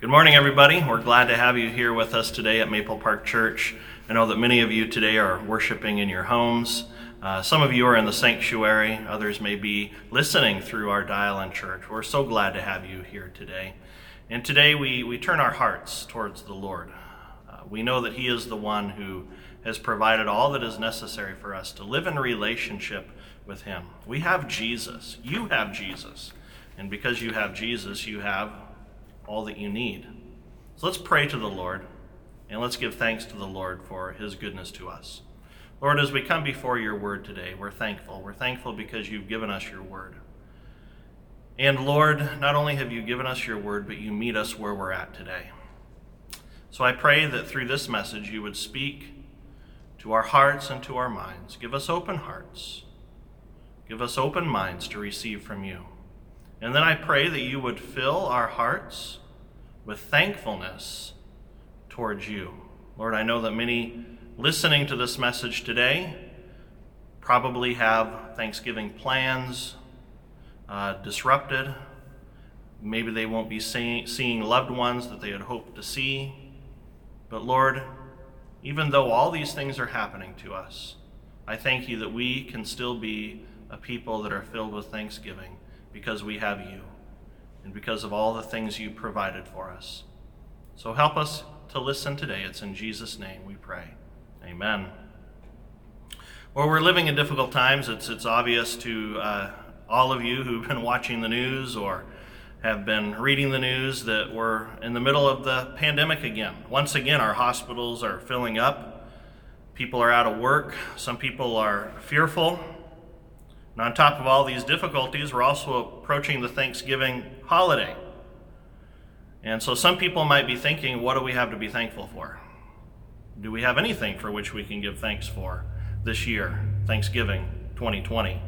Good morning, everybody. We're glad to have you here with us today at Maple Park Church. I know that many of you today are worshiping in your homes. Uh, some of you are in the sanctuary, others may be listening through our dial in church. We're so glad to have you here today. And today we, we turn our hearts towards the Lord. Uh, we know that He is the one who has provided all that is necessary for us to live in relationship with Him. We have Jesus. You have Jesus. And because you have Jesus, you have all that you need. So let's pray to the Lord and let's give thanks to the Lord for his goodness to us. Lord, as we come before your word today, we're thankful. We're thankful because you've given us your word. And Lord, not only have you given us your word, but you meet us where we're at today. So I pray that through this message you would speak to our hearts and to our minds. Give us open hearts. Give us open minds to receive from you. And then I pray that you would fill our hearts with thankfulness towards you. Lord, I know that many listening to this message today probably have Thanksgiving plans uh, disrupted. Maybe they won't be seeing, seeing loved ones that they had hoped to see. But Lord, even though all these things are happening to us, I thank you that we can still be a people that are filled with thanksgiving because we have you and because of all the things you provided for us. So help us to listen today. It's in Jesus' name we pray. Amen. Well, we're living in difficult times. It's, it's obvious to uh, all of you who've been watching the news or have been reading the news that we're in the middle of the pandemic again. Once again, our hospitals are filling up. People are out of work. Some people are fearful. And on top of all these difficulties, we're also approaching the Thanksgiving holiday. And so some people might be thinking, what do we have to be thankful for? Do we have anything for which we can give thanks for this year, Thanksgiving 2020?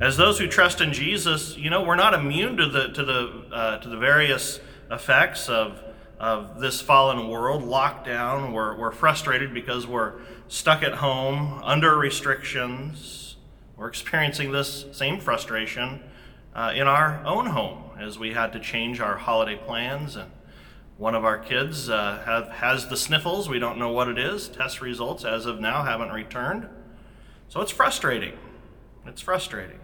As those who trust in Jesus, you know, we're not immune to the, to the, uh, to the various effects of, of this fallen world, lockdown. We're, we're frustrated because we're stuck at home, under restrictions, we're experiencing this same frustration uh, in our own home as we had to change our holiday plans. And one of our kids uh, have, has the sniffles. We don't know what it is. Test results, as of now, haven't returned. So it's frustrating. It's frustrating.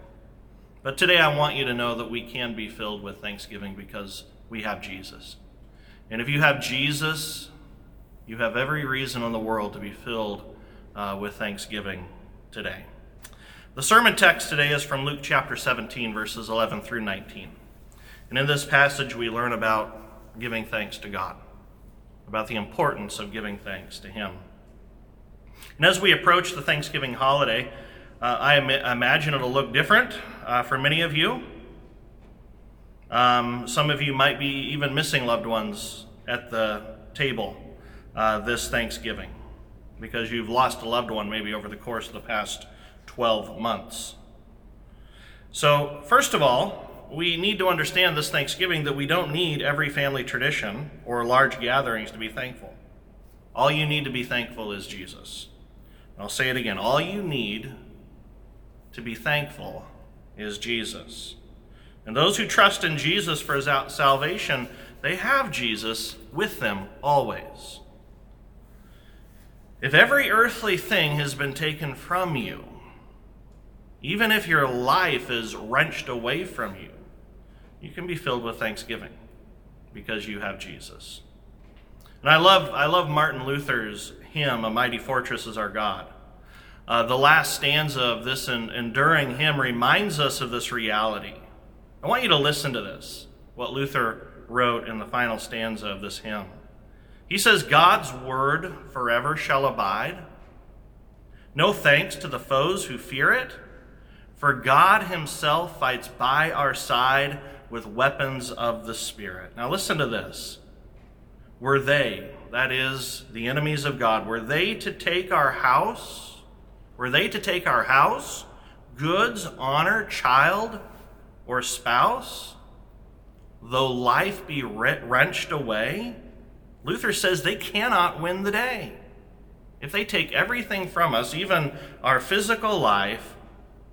But today I want you to know that we can be filled with thanksgiving because we have Jesus. And if you have Jesus, you have every reason in the world to be filled uh, with thanksgiving today. The sermon text today is from Luke chapter 17, verses 11 through 19. And in this passage, we learn about giving thanks to God, about the importance of giving thanks to Him. And as we approach the Thanksgiving holiday, uh, I Im- imagine it'll look different uh, for many of you. Um, some of you might be even missing loved ones at the table uh, this Thanksgiving because you've lost a loved one maybe over the course of the past 12 months. So, first of all, we need to understand this Thanksgiving that we don't need every family tradition or large gatherings to be thankful. All you need to be thankful is Jesus. And I'll say it again. All you need to be thankful is Jesus. And those who trust in Jesus for his salvation, they have Jesus with them always. If every earthly thing has been taken from you, even if your life is wrenched away from you, you can be filled with thanksgiving because you have Jesus. And I love, I love Martin Luther's hymn, A Mighty Fortress is Our God. Uh, the last stanza of this enduring hymn reminds us of this reality. I want you to listen to this, what Luther wrote in the final stanza of this hymn. He says, God's word forever shall abide. No thanks to the foes who fear it for God Himself fights by our side with weapons of the Spirit. Now, listen to this. Were they, that is, the enemies of God, were they to take our house? Were they to take our house, goods, honor, child, or spouse? Though life be wrenched away, Luther says they cannot win the day. If they take everything from us, even our physical life,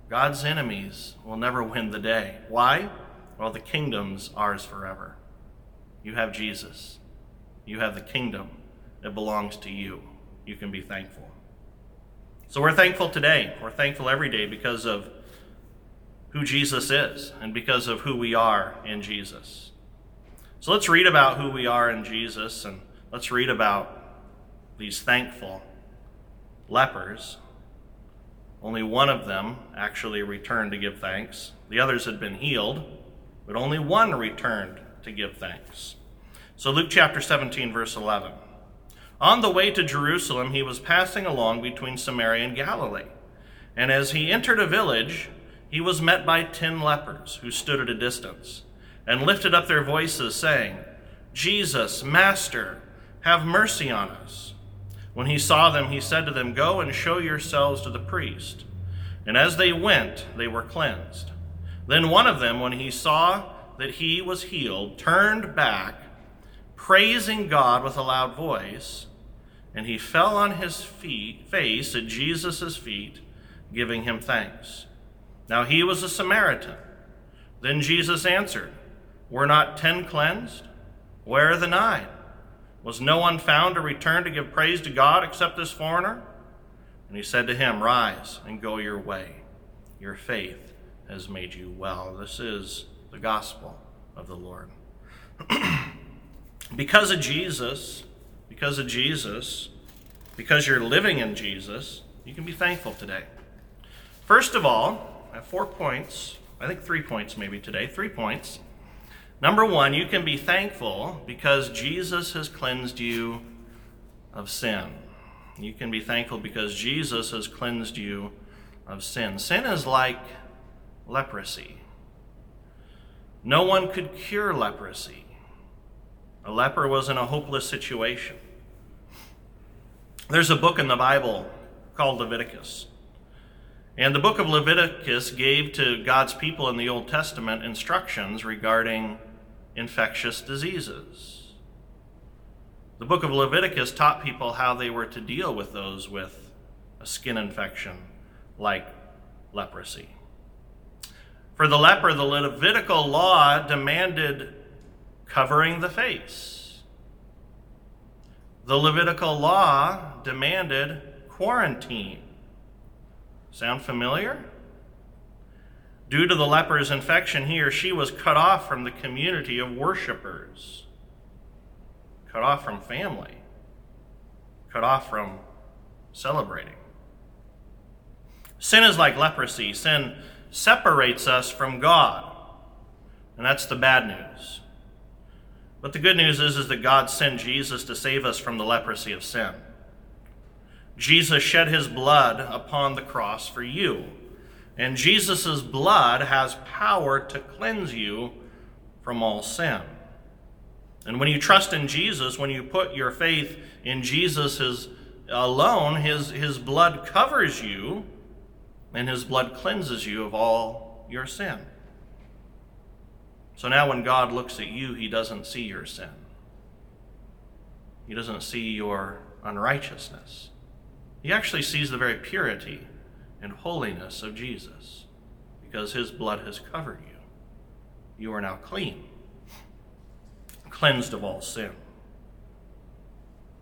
God's enemies will never win the day. Why? Well, the kingdom's ours forever. You have Jesus. You have the kingdom. It belongs to you. You can be thankful. So we're thankful today. We're thankful every day because of who Jesus is and because of who we are in Jesus. So let's read about who we are in Jesus and let's read about these thankful lepers. Only one of them actually returned to give thanks. The others had been healed, but only one returned to give thanks. So, Luke chapter 17, verse 11. On the way to Jerusalem, he was passing along between Samaria and Galilee. And as he entered a village, he was met by ten lepers who stood at a distance and lifted up their voices, saying, Jesus, Master, have mercy on us. When he saw them, he said to them, Go and show yourselves to the priest. And as they went, they were cleansed. Then one of them, when he saw that he was healed, turned back, praising God with a loud voice, and he fell on his feet, face at Jesus' feet, giving him thanks. Now he was a Samaritan. Then Jesus answered, Were not ten cleansed? Where are the nine? Was no one found to return to give praise to God except this foreigner? And he said to him, Rise and go your way. Your faith has made you well. This is the gospel of the Lord. because of Jesus, because of Jesus, because you're living in Jesus, you can be thankful today. First of all, I have four points. I think three points maybe today. Three points. Number one, you can be thankful because Jesus has cleansed you of sin. You can be thankful because Jesus has cleansed you of sin. Sin is like leprosy. No one could cure leprosy. A leper was in a hopeless situation. There's a book in the Bible called Leviticus. And the book of Leviticus gave to God's people in the Old Testament instructions regarding infectious diseases. The book of Leviticus taught people how they were to deal with those with a skin infection like leprosy. For the leper, the Levitical law demanded covering the face. The Levitical law demanded quarantine. Sound familiar? Due to the leper's infection, he or she was cut off from the community of worshipers, cut off from family, cut off from celebrating. Sin is like leprosy. Sin separates us from God. And that's the bad news. But the good news is, is that God sent Jesus to save us from the leprosy of sin. Jesus shed his blood upon the cross for you. And Jesus' blood has power to cleanse you from all sin. And when you trust in Jesus, when you put your faith in Jesus his, alone, his, his blood covers you and his blood cleanses you of all your sin. So now when God looks at you, he doesn't see your sin, he doesn't see your unrighteousness. He actually sees the very purity and holiness of Jesus because his blood has covered you. You are now clean, cleansed of all sin.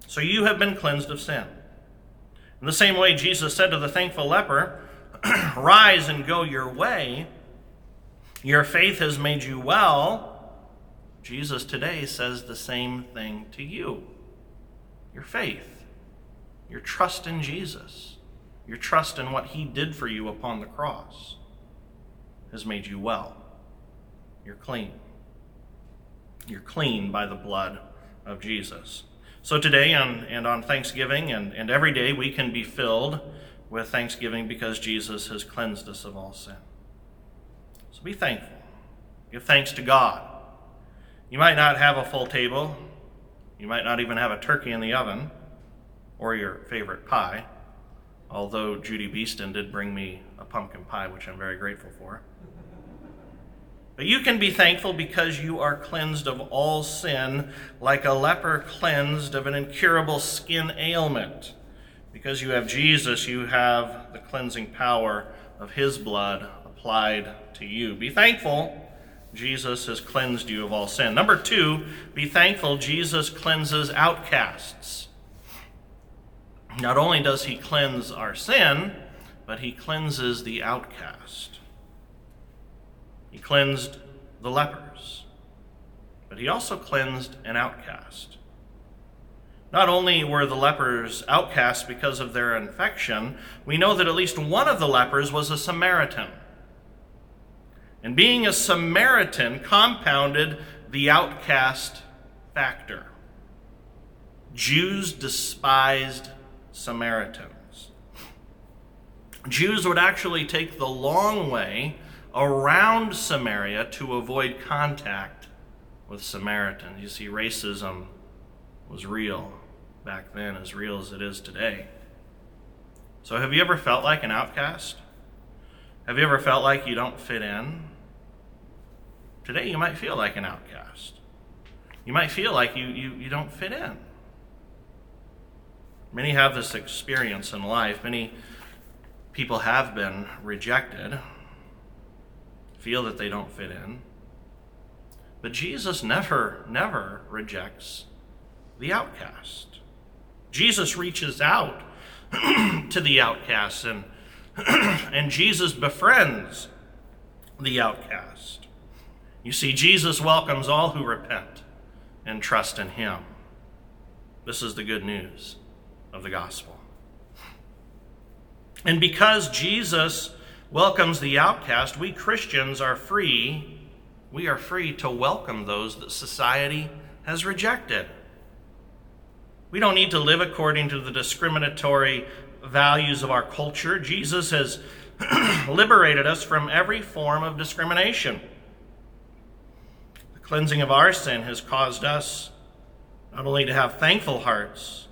So you have been cleansed of sin. In the same way, Jesus said to the thankful leper, Rise and go your way. Your faith has made you well. Jesus today says the same thing to you. Your faith your trust in Jesus, your trust in what he did for you upon the cross, has made you well. You're clean. You're clean by the blood of Jesus. So today on, and on Thanksgiving and, and every day, we can be filled with thanksgiving because Jesus has cleansed us of all sin. So be thankful. Give thanks to God. You might not have a full table. You might not even have a turkey in the oven or your favorite pie, although Judy Beeston did bring me a pumpkin pie, which I'm very grateful for. But you can be thankful because you are cleansed of all sin, like a leper cleansed of an incurable skin ailment. Because you have Jesus, you have the cleansing power of his blood applied to you. Be thankful Jesus has cleansed you of all sin. Number two, be thankful Jesus cleanses outcasts. Not only does he cleanse our sin, but he cleanses the outcast. He cleansed the lepers, but he also cleansed an outcast. Not only were the lepers outcasts because of their infection, we know that at least one of the lepers was a Samaritan. And being a Samaritan compounded the outcast factor. Jews despised Samaritans. Jews would actually take the long way around Samaria to avoid contact with Samaritans. You see, racism was real back then, as real as it is today. So, have you ever felt like an outcast? Have you ever felt like you don't fit in? Today, you might feel like an outcast. You might feel like you, you, you don't fit in. Many have this experience in life. Many people have been rejected, feel that they don't fit in. But Jesus never, never rejects the outcast. Jesus reaches out to the outcast and, and Jesus befriends the outcast. You see, Jesus welcomes all who repent and trust in him. This is the good news of the gospel. And because Jesus welcomes the outcast, we Christians are free. We are free to welcome those that society has rejected. We don't need to live according to the discriminatory values of our culture. Jesus has liberated us from every form of discrimination. The cleansing of our sin has caused us not only to have thankful hearts,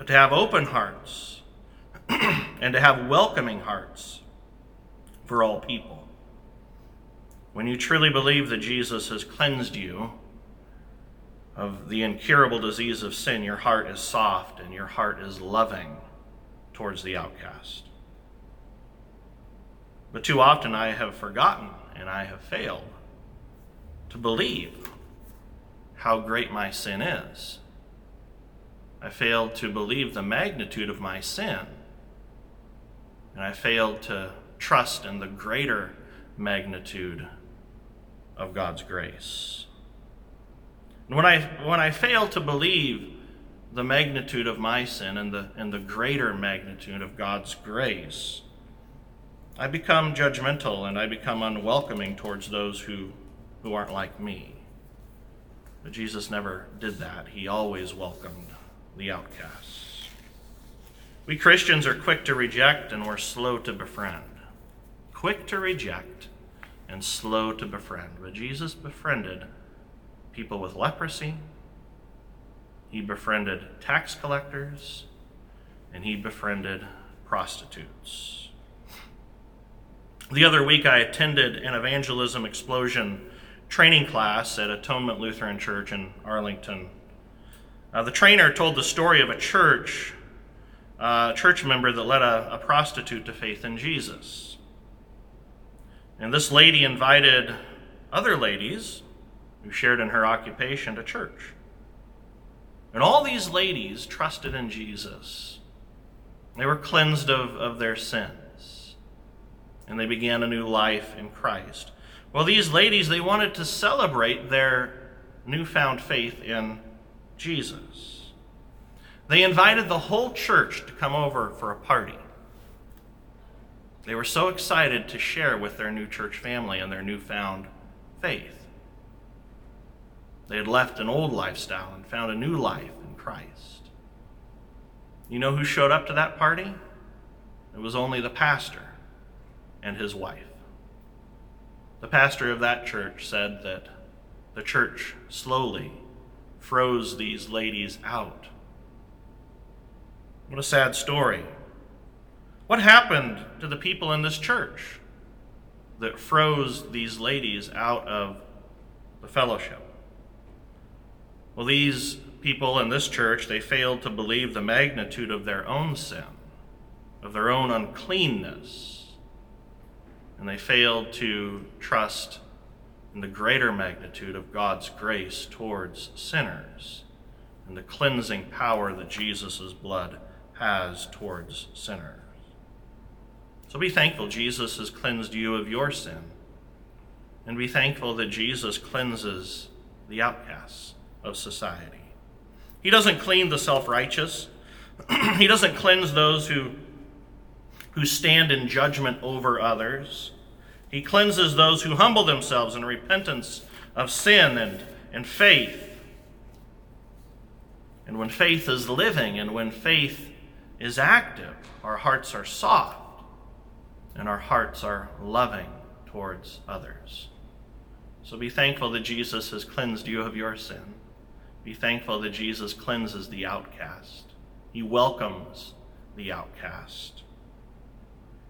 but to have open hearts and to have welcoming hearts for all people. When you truly believe that Jesus has cleansed you, of the incurable disease of sin, your heart is soft and your heart is loving towards the outcast. But too often I have forgotten and I have failed to believe how great my sin is. I failed to believe the magnitude of my sin. And I failed to trust in the greater magnitude of God's grace. And when I, when I fail to believe the magnitude of my sin and the, and the greater magnitude of God's grace, I become judgmental and I become unwelcoming towards those who, who aren't like me. But Jesus never did that. He always welcomed the outcasts. We Christians are quick to reject and we're slow to befriend. Quick to reject and slow to befriend. But Jesus befriended people with leprosy, he befriended tax collectors, and he befriended prostitutes. The other week, I attended an evangelism explosion training class at Atonement Lutheran Church in Arlington. Uh, the trainer told the story of a church, uh, church member that led a, a prostitute to faith in Jesus. And this lady invited other ladies who shared in her occupation to church. And all these ladies trusted in Jesus. They were cleansed of, of their sins. And they began a new life in Christ. Well, these ladies, they wanted to celebrate their newfound faith in Jesus. They invited the whole church to come over for a party. They were so excited to share with their new church family and their newfound faith. They had left an old lifestyle and found a new life in Christ. You know who showed up to that party? It was only the pastor and his wife. The pastor of that church said that the church slowly froze these ladies out. What a sad story. What happened to the people in this church that froze these ladies out of the fellowship? Well, these people in this church, they failed to believe the magnitude of their own sin, of their own uncleanness, and they failed to trust and the greater magnitude of God's grace towards sinners and the cleansing power that Jesus' blood has towards sinners. So be thankful Jesus has cleansed you of your sin. And be thankful that Jesus cleanses the outcasts of society. He doesn't clean the self righteous, He doesn't cleanse those who, who stand in judgment over others. He cleanses those who humble themselves in repentance of sin and, and faith. And when faith is living and when faith is active, our hearts are soft and our hearts are loving towards others. So be thankful that Jesus has cleansed you of your sin. Be thankful that Jesus cleanses the outcast. He welcomes the outcast.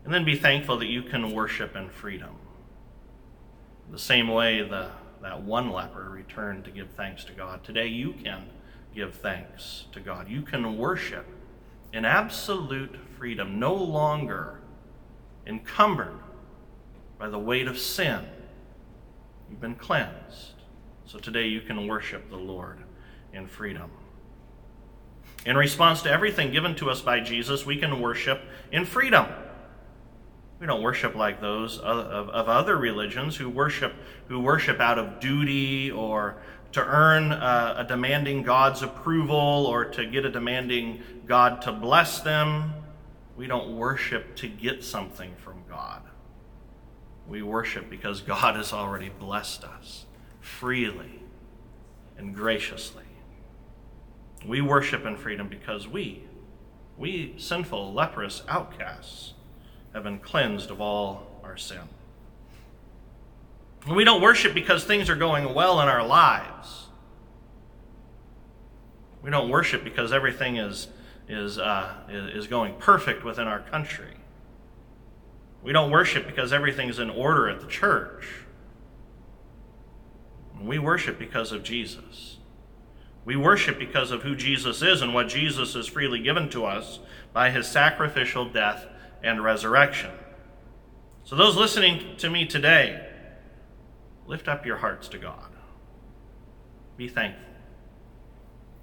And then be thankful that you can worship in freedom. The same way the, that one leper returned to give thanks to God, today you can give thanks to God. You can worship in absolute freedom, no longer encumbered by the weight of sin. You've been cleansed. So today you can worship the Lord in freedom. In response to everything given to us by Jesus, we can worship in freedom. We don't worship like those of, of, other religions who worship who worship out of duty or to earn a, a demanding God's approval or to get a demanding God to bless them. We don't worship to get something from God. We worship because God has already blessed us freely and graciously. We worship in freedom because we, we sinful, leprous outcasts, have been cleansed of all our sin. We don't worship because things are going well in our lives. We don't worship because everything is, is, uh, is going perfect within our country. We don't worship because everything's in order at the church. We worship because of Jesus. We worship because of who Jesus is and what Jesus has freely given to us by his sacrificial death and resurrection. So, those listening to me today, lift up your hearts to God. Be thankful.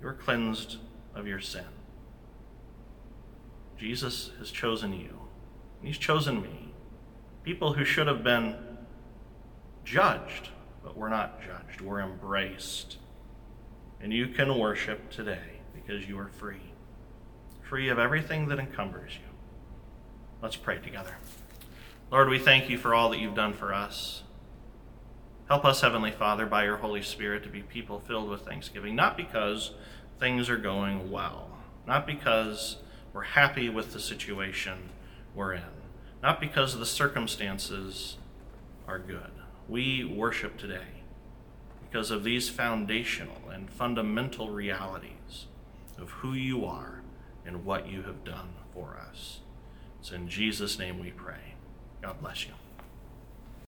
You're cleansed of your sin. Jesus has chosen you. He's chosen me. People who should have been judged, but we're not judged. We're embraced. And you can worship today because you are free, free of everything that encumbers you. Let's pray together. Lord, we thank you for all that you've done for us. Help us, Heavenly Father, by your Holy Spirit, to be people filled with thanksgiving, not because things are going well, not because we're happy with the situation we're in, not because the circumstances are good. We worship today because of these foundational and fundamental realities of who you are and what you have done for us. In Jesus' name we pray. God bless you.